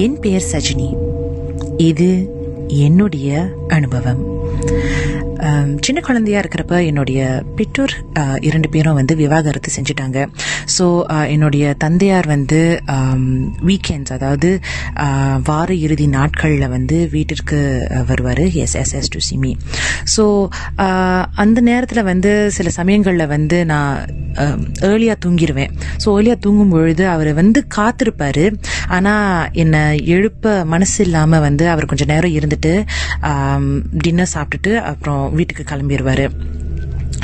என் பெயர் சஜினி. இது என்னுடைய அனுபவம். சின்ன குழந்தையா இருக்கிறப்ப என்னுடைய பெற்றோர் இரண்டு பேரும் வந்து விவாகரத்து செஞ்சுட்டாங்க. ஸோ என்னுடைய தந்தையார் வந்து வீக்கெண்ட்ஸ் அதாவது வார இறுதி நாட்களில் வந்து வீட்டிற்கு வருவார். எஸ் எஸ் எஸ் டு சிமி ஸோ அந்த நேரத்தில் வந்து சில சமயங்களில் வந்து நான் ஏர்லியாக தூங்கிடுவேன் ஸோ ஏர்லியாக தூங்கும் பொழுது அவர் வந்து காத்திருப்பார். ஆனால் என்னை எழுப்ப மனசு இல்லாமல் வந்து அவர் கொஞ்சம் நேரம் இருந்துட்டு டின்னர் சாப்பிட்டுட்டு அப்புறம் வீட்டுக்கு கிளம்பிடுவார்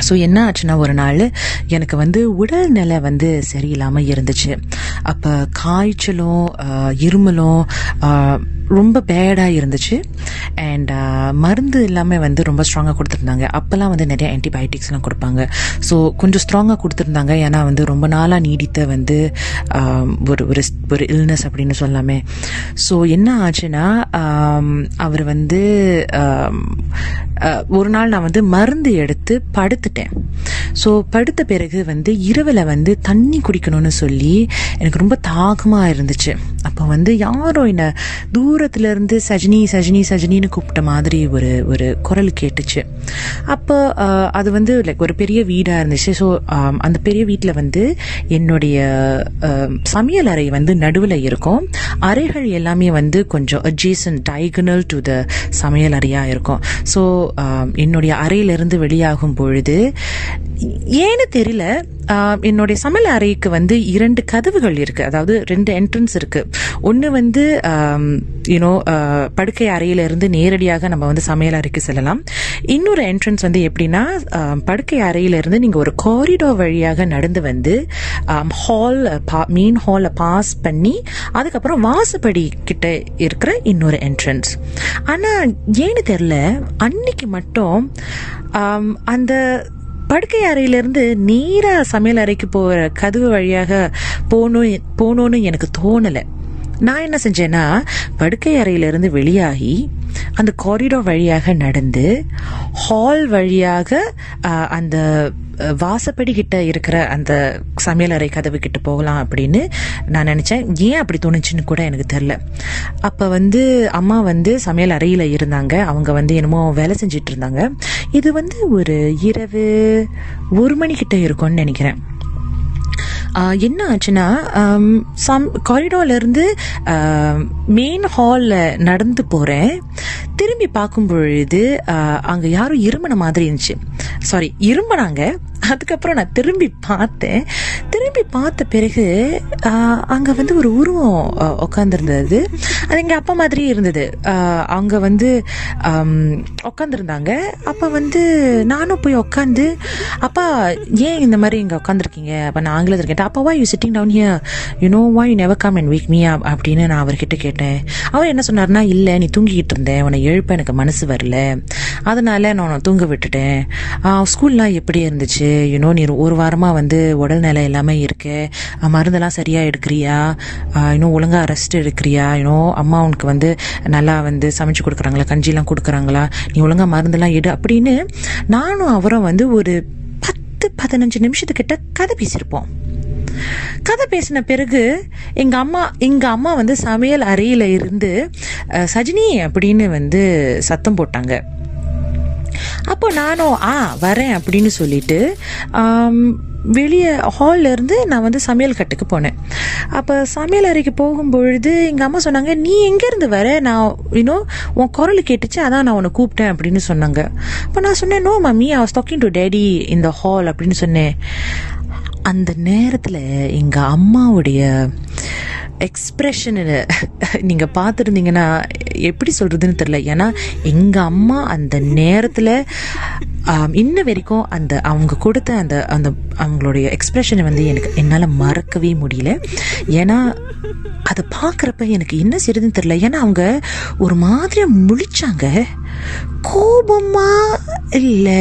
ஸோ என்ன ஆச்சுன்னா ஒரு நாள் எனக்கு வந்து உடல்நிலை வந்து சரியில்லாமல் இருந்துச்சு. அப்போ காய்ச்சலும் இருமலும் ரொம்ப பேடாக இருந்துச்சு. அண்ட் uh, மருந்து எல்லாமே வந்து ரொம்ப ஸ்ட்ராங்காக கொடுத்துருந்தாங்க. அப்போல்லாம் வந்து நிறைய ஆன்டிபயோட்டிக்ஸ்லாம் கொடுப்பாங்க. ஸோ கொஞ்சம் ஸ்ட்ராங்காக கொடுத்துருந்தாங்க. ஏன்னா வந்து ரொம்ப நாளாக நீடித்த வந்து ஒரு ஒரு ஒரு இல்னஸ் அப்படின்னு சொல்லாமே. ஸோ என்ன ஆச்சுன்னா அவர் வந்து ஒரு நாள் நான் வந்து மருந்து எடுத்து படுத்துட்டேன். ஸோ படுத்த பிறகு வந்து இரவில் வந்து தண்ணி குடிக்கணும்னு சொல்லி எனக்கு ரொம்ப தாகமாக இருந்துச்சு. அப்போ வந்து யாரோ என்ன தூரத்துலேருந்து சஜினி சஜினி சஜினின்னு கூப்பிட்ட மாதிரி ஒரு ஒரு குரல் கேட்டுச்சு. அப்போ அது வந்து லைக் ஒரு பெரிய வீடாக இருந்துச்சு. ஸோ அந்த பெரிய வீட்டில் வந்து என்னுடைய சமையல் அறை வந்து நடுவில் இருக்கும். அறைகள் எல்லாமே வந்து கொஞ்சம் அட்ஜேசன் டைகனல் டு த சமையல் அறையாக இருக்கும். ஸோ என்னுடைய அறையிலிருந்து வெளியாகும் பொழுது ஏன்னு தெரியல என்னுடைய சமையல் அறைக்கு வந்து இரண்டு கதவுகள் இருக்கு. அதாவது ரெண்டு என்ட்ரன்ஸ் இருக்கு. ஒன்று வந்து யூனோ படுக்கை அறையிலிருந்து நேரடியாக நம்ம வந்து சமையல் அறைக்கு செல்லலாம். இன்னொரு என்ட்ரன்ஸ் வந்து எப்படின்னா படுக்கை அறையிலிருந்து நீங்கள் ஒரு காரிடோர் வழியாக நடந்து வந்து ஹால் மெயின் ஹாலை பாஸ் பண்ணி அதுக்கப்புறம் வாசப்படி கிட்ட இருக்கிற இன்னொரு என்ட்ரன்ஸ் ஆனால் ஏன்னு தெரில அன்னைக்கு மட்டும் அந்த படுக்கை அறையிலிருந்து நேராக சமையல் அறைக்கு போகிற கதவு வழியாக போகணும் போகணும்னு எனக்கு தோணலை. நான் என்ன செஞ்சேன்னா படுக்கை அறையிலிருந்து வெளியாகி அந்த காரிடோர் வழியாக நடந்து ஹால் வழியாக அந்த வாசப்படி கிட்ட இருக்கிற அந்த சமையலறை கதவு கிட்ட போகலாம் அப்படின்னு நான் நினச்சேன். ஏன் அப்படி தோணுச்சுன்னு கூட எனக்கு தெரில அப்போ வந்து அம்மா வந்து சமையல் அறையில் இருந்தாங்க. அவங்க வந்து என்னமோ வேலை செஞ்சிட்டு இருந்தாங்க. இது வந்து ஒரு இரவு ஒரு மணிக்கிட்ட இருக்கும்னு நினைக்கிறேன். என்ன ஆச்சுன்னா சம் காரிடோர்லேருந்து மெயின் ஹாலில் நடந்து போகிறேன் திரும்பி பார்க்கும் பொழுது அங்க யாரும் இருமன மாதிரி இருந்துச்சு. சாரி இருமனாங்க. அதுக்கப்புறம் நான் திரும்பி பார்த்தேன். திரும்பி பார்த்த பிறகு அங்கே அங்க வந்து ஒரு உருவம் உட்காந்துருந்தது அது எங்க அப்பா மாதிரி இருந்தது. ஆஹ், அவங்க வந்து உட்காந்துருந்தாங்க அப்போ வந்து நானும் போய் உட்காந்து அப்பா ஏன் இந்த மாதிரி இங்க உட்காந்துருக்கீங்க அப்ப நான் ஆங்கிலத்தில் கேட்டேன் அப்பா you sitting down down here? You know why you never come and wake அப்படின்னு நான் அவர்கிட்ட கேட்டேன். அவர் என்ன சொன்னார்னா இல்லை நீ தூங்கிக்கிட்டு இருந்தேன் உன்னை எழுப்ப எனக்கு மனசு வரல. அதனால நான் தூங்க விட்டுட்டேன். ஸ்கூல்லாம் எப்படி இருந்துச்சு? யூனோ நீ ஒரு வாரமாக வந்து உடல்நிலை எல்லாமே இருக்கு. மருந்தெல்லாம் சரியாக எடுக்கிறியா? இன்னும் ஒழுங்காக ரெஸ்ட் எடுக்கிறியா? யூனோ அம்மா உனக்கு வந்து நல்லா வந்து சமைச்சு கொடுக்குறாங்களா? கஞ்சிலாம் கொடுக்குறாங்களா? நீ ஒழுங்கா மருந்தெல்லாம் எடு அப்படின்னு நானும் அவரும் வந்து ஒரு பத்து பதினஞ்சு நிமிஷத்துக்கிட்ட கதை பேசியிருப்போம். கதை பேசின பிறகு எங்க அம்மா எங்க அம்மா வந்து சமையல் அறையில இருந்து சஜினி அப்படின்னு வந்து சத்தம் போட்டாங்க. அப்போ நானும் ஆ வரேன் அப்படின்னு சொல்லிட்டு வெளியே ஹால்லேருந்து நான் வந்து சமையல் கட்டுக்கு போனேன். அப்போ சமையல் அறைக்கு போகும்பொழுது எங்கள் அம்மா சொன்னாங்க நீ எங்கேருந்து வர? நான் இன்னும் உன் குரல் கேட்டுச்சு அதான் நான் உன்னை கூப்பிட்டேன் அப்படின்னு சொன்னாங்க. அப்போ நான் சொன்னேன் no mummy I was talking to daddy இந்த ஹால் அப்படின்னு சொன்னேன். அந்த நேரத்தில் எங்கள் அம்மாவுடைய எக்ஸ்ப்ரெஷனு நீங்கள் பார்த்துருந்தீங்கன்னா எப்படி சொல்கிறதுன்னு தெரில ஏன்னா எங்கள் அம்மா அந்த நேரத்தில் இன்ன வரைக்கும் அந்த அவங்க கொடுத்த அந்த அந்த அவங்களுடைய எக்ஸ்ப்ரெஷனை வந்து எனக்கு என்னால் மறக்கவே முடியல. ஏன்னா அதை பார்க்குறப்ப எனக்கு என்ன செய்யுதுன்னு தெரில ஏன்னா அவங்க ஒரு மாதிரியாக முழிச்சாங்க. கோபமாக இல்லை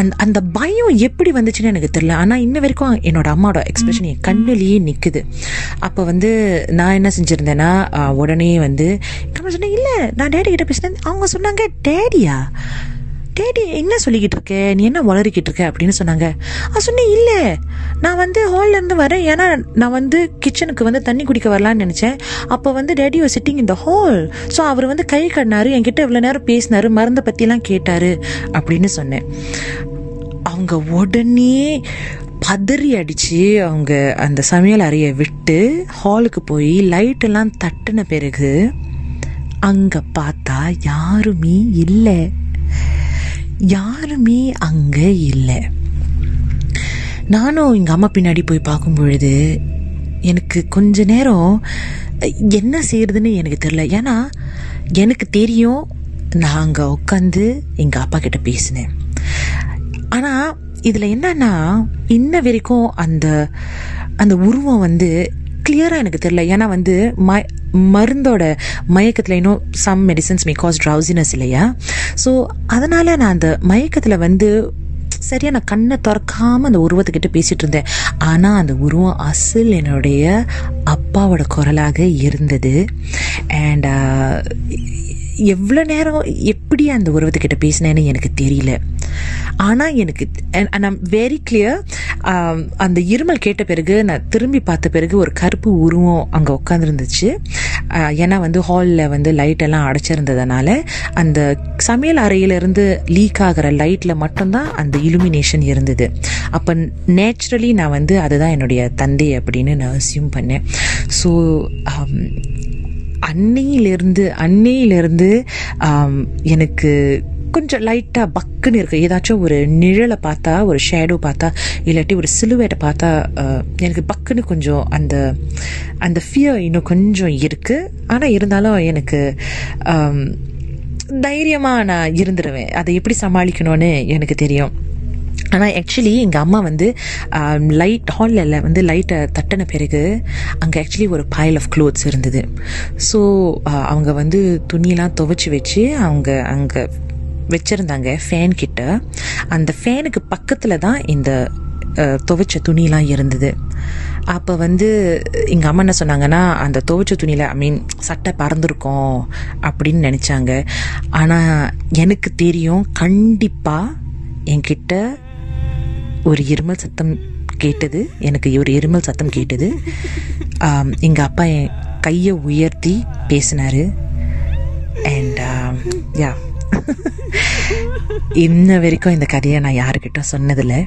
அந்த அந்த பயம் எப்படி வந்துச்சுன்னு எனக்கு தெரியல. ஆனால் இன்ன வரைக்கும் என்னோட அம்மாவோட எக்ஸ்பிரஷன் என் கண்ணுலேயே நிற்குது அப்போ வந்து நான் என்ன செஞ்சுருந்தேன்னா உடனே வந்து சொன்னேன்? இல்லை நான் டேடி கிட்ட பேசினேன். அவங்க சொன்னாங்க டேடியா டேடி என்ன சொல்லிக்கிட்டு இருக்க? நீ என்ன வளரிக்கிட்டு இருக்க? அப்படின்னு சொன்னாங்க. நான் சொன்னேன் இல்லை. நான் வந்து ஹால்லேருந்து வரேன். ஏன்னா நான் வந்து கிச்சனுக்கு வந்து தண்ணி குடிக்க வரலான்னு நினச்சேன். அப்போ வந்து டேடி was சிட்டிங் இந்த ஹால் ஸோ அவர் வந்து கை கடினாரு என்கிட்ட இவ்வளோ நேரம் பேசினாரு மருந்தை பற்றிலாம் கேட்டார் அப்படின்னு சொன்னேன். அவங்க உடனே பதறி அடித்து அவங்க அந்த சமையல் அறையை விட்டு ஹாலுக்கு போய் லைட்டெல்லாம் தட்டின பிறகு அங்கே பார்த்தா யாருமே இல்லை. யாருமே அங்கே இல்லை. நானும் எங்கள் அம்மா பின்னாடி போய் பார்க்கும் பொழுது எனக்கு கொஞ்ச நேரம் என்ன செய்யறதுன்னு எனக்கு தெரியல. ஏன்னா எனக்கு தெரியும் நான் அங்கே உட்காந்து எங்கள் அப்பா கிட்ட பேசினேன். ஆனால் இதில் என்னன்னா இன்ன வரைக்கும் அந்த அந்த உருவம் வந்து கிளியராக எனக்கு தெரியல. ஏன்னா வந்து ம மருந்தோட மயக்கத்தில் இன்னும் some medicines may cause drowsiness இல்லையா? ஸோ அதனால் நான் அந்த மயக்கத்தில் வந்து சரியா நான் கண்ணை திறக்காம அந்த உருவத்துக்கிட்ட பேசிட்டு இருந்தேன். ஆனால் அந்த உருவம் அசல் என்னுடைய அப்பாவோட குரலாக இருந்தது. அண்ட் எவ்வளோ நேரம் எப்படி அந்த உறவத்துக்கிட்ட பேசினேன்னு எனக்கு தெரியல. ஆனால் எனக்கு ஐம் வெரி கிளியர் அந்த இருமல் கேட்ட பிறகு நான் திரும்பி பார்த்த பிறகு ஒரு கருப்பு உருவம் அங்கே உட்காந்துருந்துச்சு ஏன்னா வந்து ஹாலில் வந்து லைட்டெல்லாம் அடைச்சிருந்ததுனால அந்த சமையல் அறையிலிருந்து லீக் ஆகிற லைட்டில் மட்டும்தான் அந்த இலுமினேஷன் இருந்தது. அப்போ நேச்சுரலி நான் வந்து அதுதான் என்னுடைய தந்தை அப்படின்னு நான் அசியூம் பண்ணேன். ஸோ um, அன்னையிலிருந்து அன்னையிலிருந்து எனக்கு கொஞ்சம் லைட்டாக பக்குன்னு இருக்கு. ஏதாச்சும் ஒரு நிழலை பார்த்தா ஒரு ஷேடோ பார்த்தா இல்லாட்டி ஒரு சிலுவேட்டை பார்த்தா எனக்கு பக்குன்னு கொஞ்சம் அந்த அந்த ஃபியர் இன்னும் கொஞ்சம் இருக்குது ஆனால் இருந்தாலும் எனக்கு தைரியமாக நான் இருந்துருவேன். அதை எப்படி சமாளிக்கணும்னு எனக்கு தெரியும். ஆனால் ஆக்சுவலி எங்கள் அம்மா வந்து லைட் ஹாலில் வந்து லைட்டை தட்டின பிறகு அங்கே ஆக்சுவலி ஒரு பைல் ஆஃப் க்ளோத்ஸ் இருந்தது. ஸோ அவங்க வந்து துணியெல்லாம் துவைச்சி வச்சு அவங்க அங்கே வச்சுருந்தாங்க ஃபேன் கிட்ட. அந்த ஃபேனுக்கு பக்கத்தில் தான் இந்த துவைச்ச துணிலாம் இருந்தது. அப்போ வந்து எங்கள் அம்மா என்ன சொன்னாங்கன்னா அந்த துவைச்ச துணியில் ஐ மீன் சட்டை பறந்துருக்கோம் அப்படின்னு நினச்சாங்க. ஆனால் எனக்கு தெரியும் கண்டிப்பாக என்கிட்ட ஒரு இருமல் சத்தம் கேட்டது. எனக்கு ஒரு இருமல் சத்தம் கேட்டது. எங்கள் அப்பா என் கையை உயர்த்தி பேசினாரு. And yeah. இன்ன வரைக்கும் இந்த கதையை நான் யாருக்கிட்ட சொன்னதில்லை.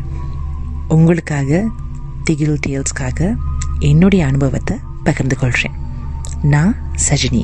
உங்களுக்காக திகில் டீல்ஸ்க்காக என்னுடைய அனுபவத்தை பகிர்ந்து கொள்கிறேன் நான் சஜினி.